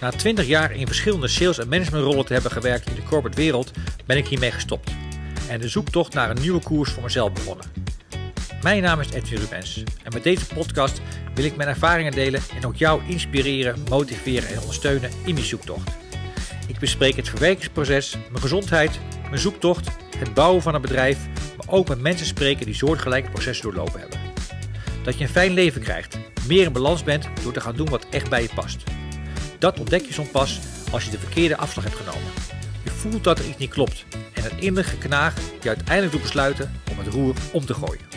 Na 20 jaar in verschillende sales- en managementrollen te hebben gewerkt in de corporate wereld, ben ik hiermee gestopt. En de zoektocht naar een nieuwe koers voor mezelf begonnen. Mijn naam is Edwin Rubens en met deze podcast wil ik mijn ervaringen delen en ook jou inspireren, motiveren en ondersteunen in die zoektocht. Ik bespreek het verwerkingsproces, mijn gezondheid, mijn zoektocht, het bouwen van een bedrijf, maar ook met mensen spreken die soortgelijke processen doorlopen hebben. Dat je een fijn leven krijgt, meer in balans bent door te gaan doen wat echt bij je past. Dat ontdek je soms pas als je de verkeerde afslag hebt genomen. Je voelt dat er iets niet klopt en het innerlijke knaag je uiteindelijk doet besluiten om het roer om te gooien.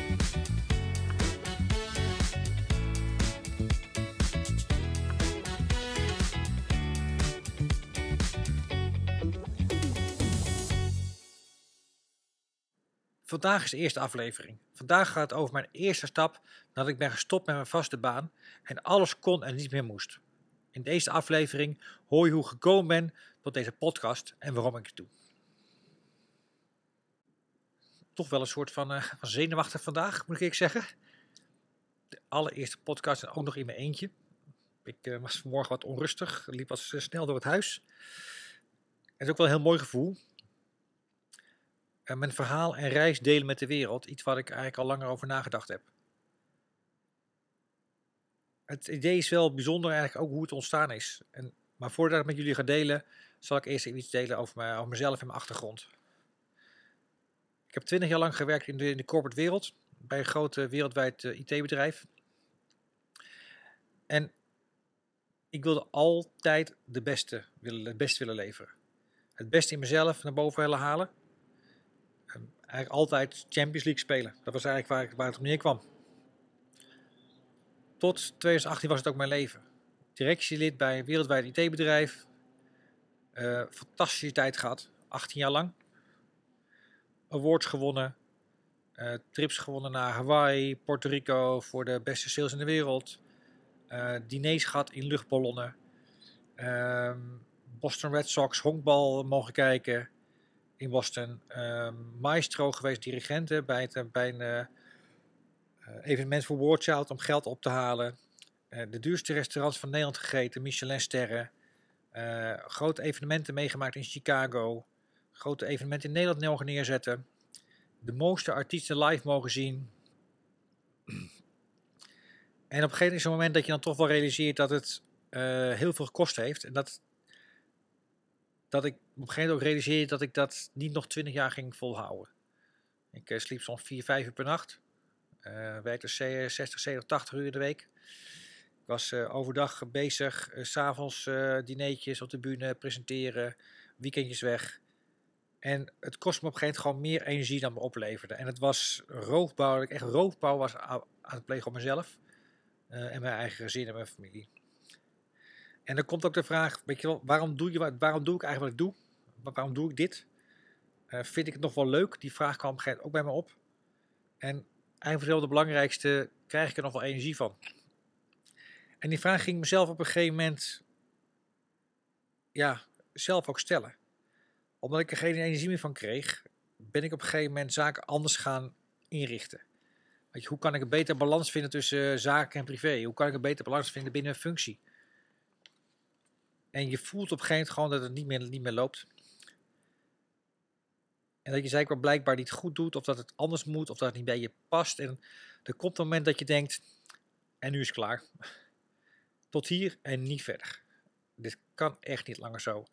Vandaag is de eerste aflevering. Vandaag gaat het over mijn eerste stap nadat ik ben gestopt met mijn vaste baan en alles kon en niet meer moest. In deze aflevering hoor je hoe ik gekomen ben tot deze podcast en waarom ik het doe. Toch wel een soort van, van zenuwachtig vandaag, moet ik zeggen. De allereerste podcast en ook nog in mijn eentje. Ik uh, was vanmorgen wat onrustig, liep wat snel door het huis. Het is ook wel een heel mooi gevoel. Uh, mijn verhaal en reis delen met de wereld, iets waar ik eigenlijk al langer over nagedacht heb het idee is wel bijzonder eigenlijk ook hoe het ontstaan is. En, maar voordat ik met jullie ga delen, zal ik eerst even iets delen over, over mezelf en mijn achtergrond. Ik heb twintig jaar lang gewerkt in de, corporate wereld, bij een groot wereldwijd uh, IT-bedrijf. En ik wilde altijd de beste willen, het beste willen leveren. Het beste in mezelf naar boven willen halen. En eigenlijk altijd Champions League spelen. Dat was eigenlijk waar, ik, waar het op neer kwam. Tot 2018 was het ook mijn leven. Directielid bij een wereldwijd IT-bedrijf. Uh, fantastische tijd gehad. 18 jaar lang. Awards gewonnen. Uh, trips gewonnen naar Hawaii, Puerto Rico voor de beste sales in de wereld. Uh, diners gehad in luchtballonnen. Ehm, Boston Red Sox honkbal mogen kijken in Boston. Ehm, maestro geweest, dirigenten bij, het, bij een uh, evenement voor Wardchild om geld op te halen. Uh, de duurste restaurants van Nederland gegeten, Michelinsterren. Uh, grote evenementen meegemaakt in Chicago. Grote evenementen in Nederland mogen neerzetten. De mooiste artiesten live mogen zien. En op een gegeven moment dat je dan toch wel realiseert dat het heel veel gekost heeft. En dat, dat ik op een gegeven moment realiseerde dat ik dat niet nog 20 jaar ging volhouden. Ik sliep zo'n 4, 5 uur per nacht. Uh, werkte 60, 70, 80 uur in de week. Ik was uh, overdag bezig, s'avonds dineetjes op de bühne presenteren, weekendjes weg. En het kost me op een gegeven moment gewoon meer energie dan me opleverde. En het was roofbouw, ik echt roofbouw was aan, aan het plegen op mezelf en mijn eigen gezin en mijn familie. En dan komt ook de vraag, weet je wel, waarom doe, je, waarom doe ik eigenlijk wat ik doe? Waarom doe ik dit? vind ik het nog wel leuk? Die vraag kwam ook bij me op. En eigenlijk wel de belangrijkste, krijg ik er nog wel energie van? En die vraag ging mezelf op een gegeven moment, ja, zelf ook stellen. Omdat ik er geen energie meer van kreeg, ben ik op een gegeven moment zaken anders gaan inrichten. Hoe kan ik een beter balans vinden tussen zaken en privé? Hoe kan ik een beter balans vinden binnen een functie? En je voelt op een gegeven moment gewoon dat het niet meer, niet meer loopt. En dat je zeker blijkbaar niet goed doet, of dat het anders moet, of dat het niet bij je past. En er komt een moment dat je denkt, en nu is het klaar. Tot hier en niet verder. Dit kan echt niet langer zo.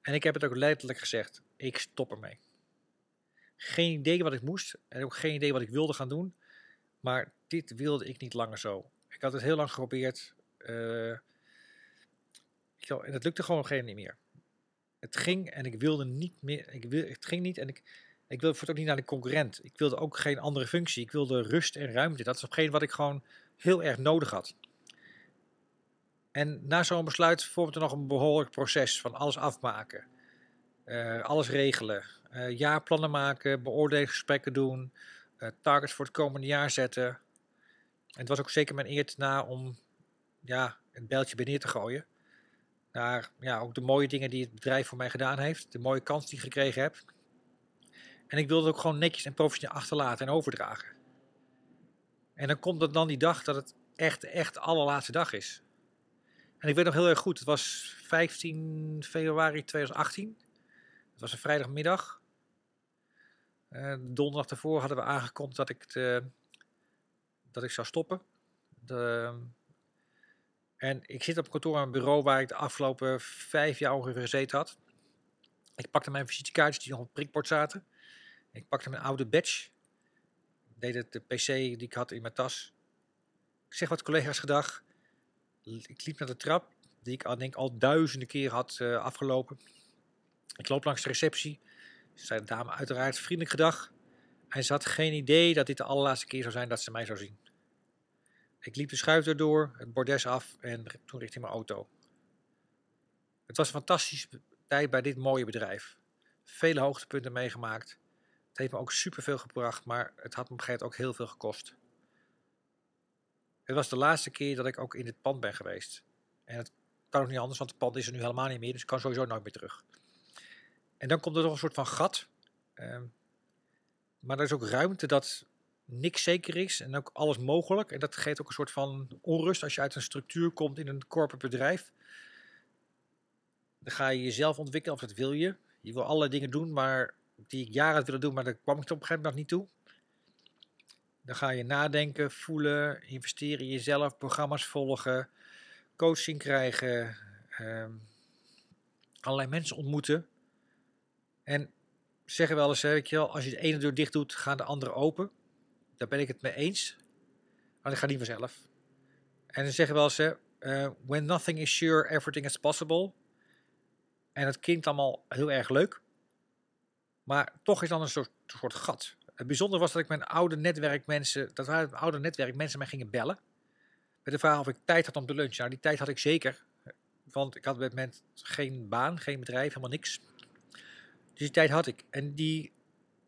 En ik heb het ook letterlijk gezegd, ik stop ermee. Geen idee wat ik moest, en ook geen idee wat ik wilde gaan doen. Maar dit wilde ik niet langer zo. Ik had het heel lang geprobeerd. Uh, en het lukte gewoon geen niet meer het ging en ik wilde niet meer. Ik wil, het ging niet en ik, ik wilde voor ook niet naar de concurrent. Ik wilde ook geen andere functie. Ik wilde rust en ruimte. Dat is hetgeen wat ik gewoon heel erg nodig had. En na zo'n besluit vormt er nog een behoorlijk proces van alles afmaken. Uh, alles regelen. Uh, jaarplannen maken, beoordelingsgesprekken doen. Uh, targets voor het komende jaar zetten. En het was ook zeker mijn eer na om ja, een beltje bij neer te gooien naar ja, ook de mooie dingen die het bedrijf voor mij gedaan heeft. De mooie kans die ik gekregen heb. En ik wilde het ook gewoon netjes en professioneel achterlaten en overdragen. En dan komt er dan die dag dat het echt, echt de allerlaatste dag is. En ik weet nog heel erg goed, het was 15 februari 2018. Het was een vrijdagmiddag. Uh, donderdag daarvoor hadden we aangekondigd dat ik, dat ik zou stoppen. De, en ik zit op kantoor aan een bureau waar ik de afgelopen vijf jaar ongeveer gezeten had. Ik pakte mijn visitekaartjes die nog op het prikbord zaten. Ik pakte mijn oude badge. Ik deed het de pc die ik had in mijn tas. Ik zeg wat collega's gedag. Ik liep naar de trap, die ik al, denk al duizenden keer had uh, afgelopen. Ik loop langs de receptie. Ze zei de dame uiteraard vriendelijk gedag. En ze had geen idee dat dit de allerlaatste keer zou zijn dat ze mij zou zien. Ik liep de schuifdeur door, het bordes af en toen richting mijn auto. Het was een fantastische tijd bij dit mooie bedrijf. Vele hoogtepunten meegemaakt. Het heeft me ook superveel gebracht, maar het had me op ook heel veel gekost. Het was de laatste keer dat ik ook in dit pand ben geweest. En het kan ook niet anders, want het pand is er nu helemaal niet meer, dus ik kan sowieso nooit meer terug. En dan komt er nog een soort van gat. Ehm, maar er is ook ruimte dat niks zeker is en ook alles mogelijk. En dat geeft ook een soort van onrust als je uit een structuur komt in een corporate bedrijf. Dan ga je jezelf ontwikkelen, of dat wil je. Je wil allerlei dingen doen, maar die ik jaren had willen doen, maar daar kwam ik op een gegeven moment niet toe. Dan ga je nadenken, voelen, investeren in jezelf, programma's volgen, coaching krijgen, um, allerlei mensen ontmoeten. En zeggen wel eens, weet je wel, als je de ene deur dicht doet, gaan de andere open. Daar ben ik het mee eens. Maar dat gaat niet vanzelf. En ze zeggen wel eens, uh, when nothing is sure, everything is possible. En het klinkt allemaal heel erg leuk. Maar toch is dan een soort, soort gat. Het bijzondere was dat ik mijn oude netwerkmensen, dat waren mijn oude netwerkmensen mij gingen bellen. Met de vraag of ik tijd had om te lunchen. Nou, die tijd had ik zeker. Want ik had op dat moment geen baan, geen bedrijf, helemaal niks. Dus die tijd had ik. En die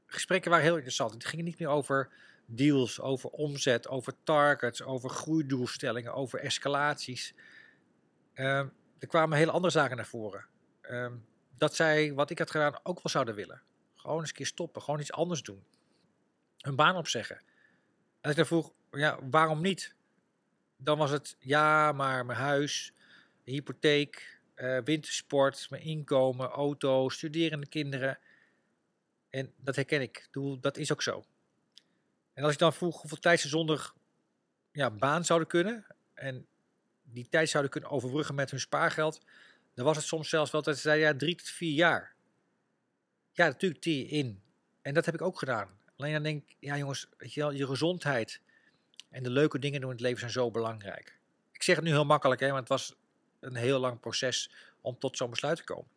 gesprekken waren heel interessant. Het ging niet meer over deals, over omzet, over targets, over groeidoelstellingen, over escalaties. Ehm, er kwamen hele andere zaken naar voren. Ehm, dat zij wat ik had gedaan ook wel zouden willen. Gewoon eens een keer stoppen, gewoon iets anders doen. Hun baan opzeggen. En ik dan vroeg, ja, waarom niet? Dan was het, ja, maar mijn huis, hypotheek, uh, wintersport, mijn inkomen, auto, studerende kinderen. En dat herken ik. Dat is ook zo. En als ik dan vroeg hoeveel tijd ze zonder ja, baan zouden kunnen en die tijd zouden kunnen overbruggen met hun spaargeld, dan was het soms zelfs wel dat ze zeiden, ja, drie tot vier jaar. Ja, natuurlijk die in. En dat heb ik ook gedaan. Alleen dan denk ik, ja jongens, weet je, wel, je gezondheid en de leuke dingen doen in het leven zijn zo belangrijk. Ik zeg het nu heel makkelijk, hè, maar het was een heel lang proces om tot zo'n besluit te komen.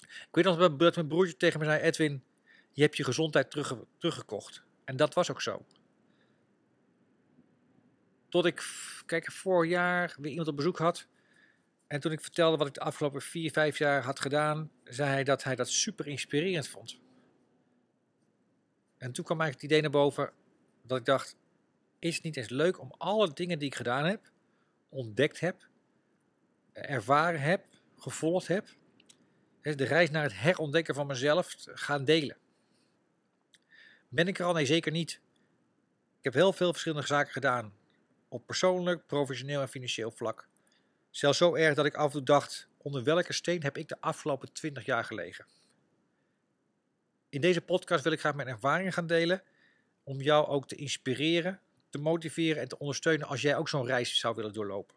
Ik weet nog dat mijn broertje tegen me zei, Edwin, je hebt je gezondheid terug, teruggekocht. En dat was ook zo. Tot ik, kijk, vorig jaar weer iemand op bezoek had. En toen ik vertelde wat ik de afgelopen vier, vijf jaar had gedaan, zei hij dat hij dat super inspirerend vond. En toen kwam eigenlijk het idee naar boven dat ik dacht, is het niet eens leuk om alle dingen die ik gedaan heb, ontdekt heb, ervaren heb, gevolgd heb, de reis naar het herontdekken van mezelf gaan delen. Ben ik er al? Nee, zeker niet. Ik heb heel veel verschillende zaken gedaan. Op persoonlijk, professioneel en financieel vlak. Zelfs zo erg dat ik af en toe dacht, onder welke steen heb ik de afgelopen 20 jaar gelegen? In deze podcast wil ik graag mijn ervaringen gaan delen. Om jou ook te inspireren, te motiveren en te ondersteunen als jij ook zo'n reis zou willen doorlopen.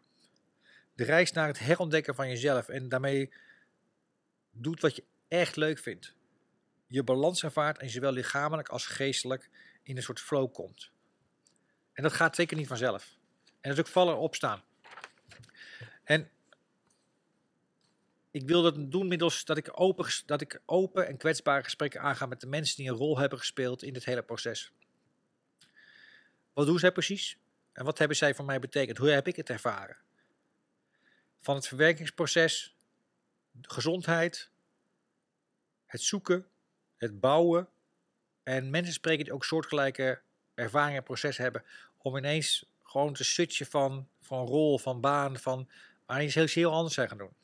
De reis naar het herontdekken van jezelf en daarmee doet wat je echt leuk vindt je balans ervaart en zowel lichamelijk als geestelijk in een soort flow komt. En dat gaat zeker niet vanzelf. En dat is ook vallen en opstaan. En ik wil dat doen middels dat ik, open, dat ik open en kwetsbare gesprekken aanga met de mensen die een rol hebben gespeeld in dit hele proces. Wat doen zij precies? En wat hebben zij voor mij betekend? Hoe heb ik het ervaren? Van het verwerkingsproces, gezondheid, het zoeken, het bouwen. En mensen spreken die ook soortgelijke ervaringen en processen hebben. Om ineens gewoon te switchen van, van rol, van baan, van maar iets heel, heel anders zijn gaan doen.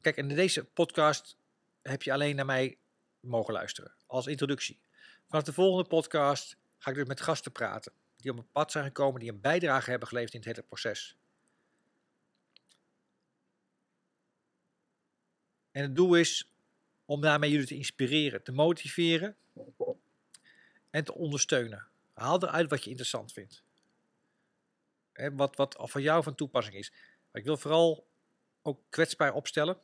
Kijk, in deze podcast heb je alleen naar mij mogen luisteren. Als introductie. Vanaf de volgende podcast ga ik dus met gasten praten. Die op mijn pad zijn gekomen, die een bijdrage hebben geleverd in het hele proces. En het doel is om daarmee jullie te inspireren, te motiveren en te ondersteunen. Haal eruit wat je interessant vindt. En wat, wat van jou van toepassing is. Ik wil vooral ook kwetsbaar opstellen.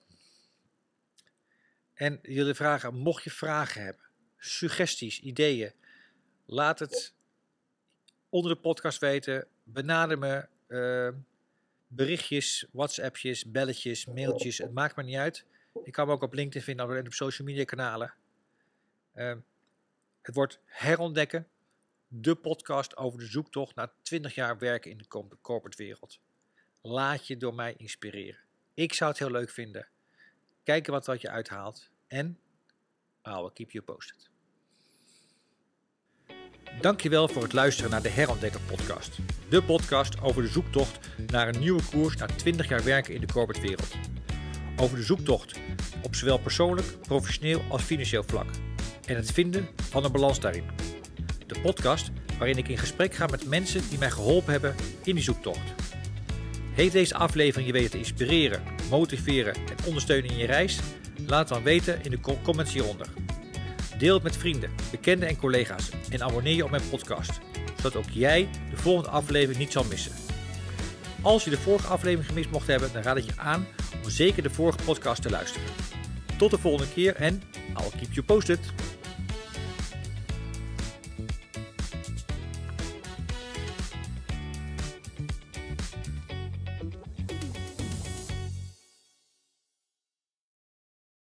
En jullie vragen, mocht je vragen hebben, suggesties, ideeën, laat het onder de podcast weten. Benader me. Uh, berichtjes, WhatsAppjes, belletjes, mailtjes. Het maakt me niet uit. Ik kan me ook op LinkedIn vinden en op social media kanalen. Uh, het wordt herontdekken. De podcast over de zoektocht naar 20 jaar werken in de corporate wereld. Laat je door mij inspireren. Ik zou het heel leuk vinden. Kijken wat, wat je uithaalt. En I will keep you posted. Dankjewel voor het luisteren naar de Herontdekker podcast. De podcast over de zoektocht naar een nieuwe koers na 20 jaar werken in de corporate wereld. Over de zoektocht op zowel persoonlijk, professioneel als financieel vlak. En het vinden van een balans daarin. De podcast waarin ik in gesprek ga met mensen die mij geholpen hebben in die zoektocht. Heeft deze aflevering je weten te inspireren, motiveren en ondersteunen in je reis? Laat het dan weten in de comments hieronder. Deel het met vrienden, bekenden en collega's en abonneer je op mijn podcast, zodat ook jij de volgende aflevering niet zal missen. Als je de vorige aflevering gemist mocht hebben, dan raad ik je aan om zeker de vorige podcast te luisteren. Tot de volgende keer en I'll keep you posted.